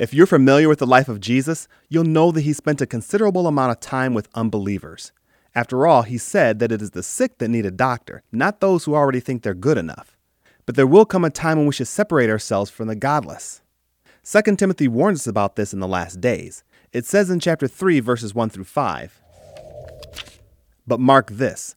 If you're familiar with the life of Jesus, you'll know that he spent a considerable amount of time with unbelievers. After all, he said that it is the sick that need a doctor, not those who already think they're good enough. But there will come a time when we should separate ourselves from the godless. 2 Timothy warns us about this in the last days. It says in chapter 3, verses 1 through 5 But mark this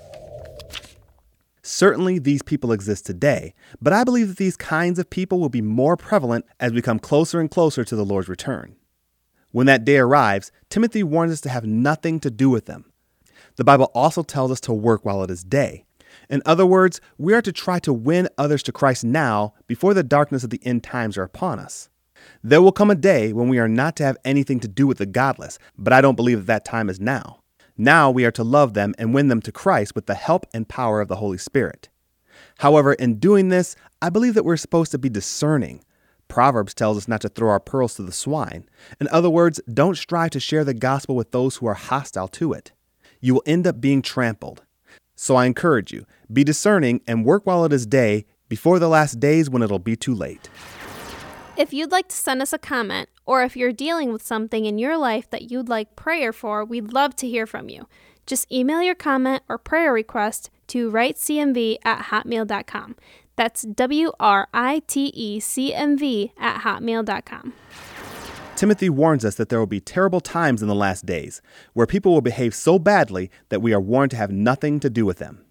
Certainly, these people exist today, but I believe that these kinds of people will be more prevalent as we come closer and closer to the Lord's return. When that day arrives, Timothy warns us to have nothing to do with them. The Bible also tells us to work while it is day. In other words, we are to try to win others to Christ now before the darkness of the end times are upon us. There will come a day when we are not to have anything to do with the godless, but I don't believe that that time is now. Now we are to love them and win them to Christ with the help and power of the Holy Spirit. However, in doing this, I believe that we're supposed to be discerning. Proverbs tells us not to throw our pearls to the swine. In other words, don't strive to share the gospel with those who are hostile to it. You will end up being trampled. So I encourage you, be discerning and work while it is day before the last days when it'll be too late. If you'd like to send us a comment, or if you're dealing with something in your life that you'd like prayer for, we'd love to hear from you. Just email your comment or prayer request to writecmv at hotmail.com. That's W R I T E C M V at hotmail.com. Timothy warns us that there will be terrible times in the last days, where people will behave so badly that we are warned to have nothing to do with them.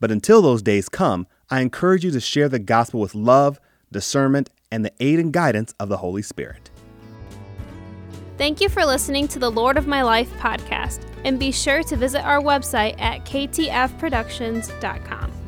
But until those days come, I encourage you to share the gospel with love, discernment, and the aid and guidance of the Holy Spirit. Thank you for listening to the Lord of My Life podcast, and be sure to visit our website at ktfproductions.com.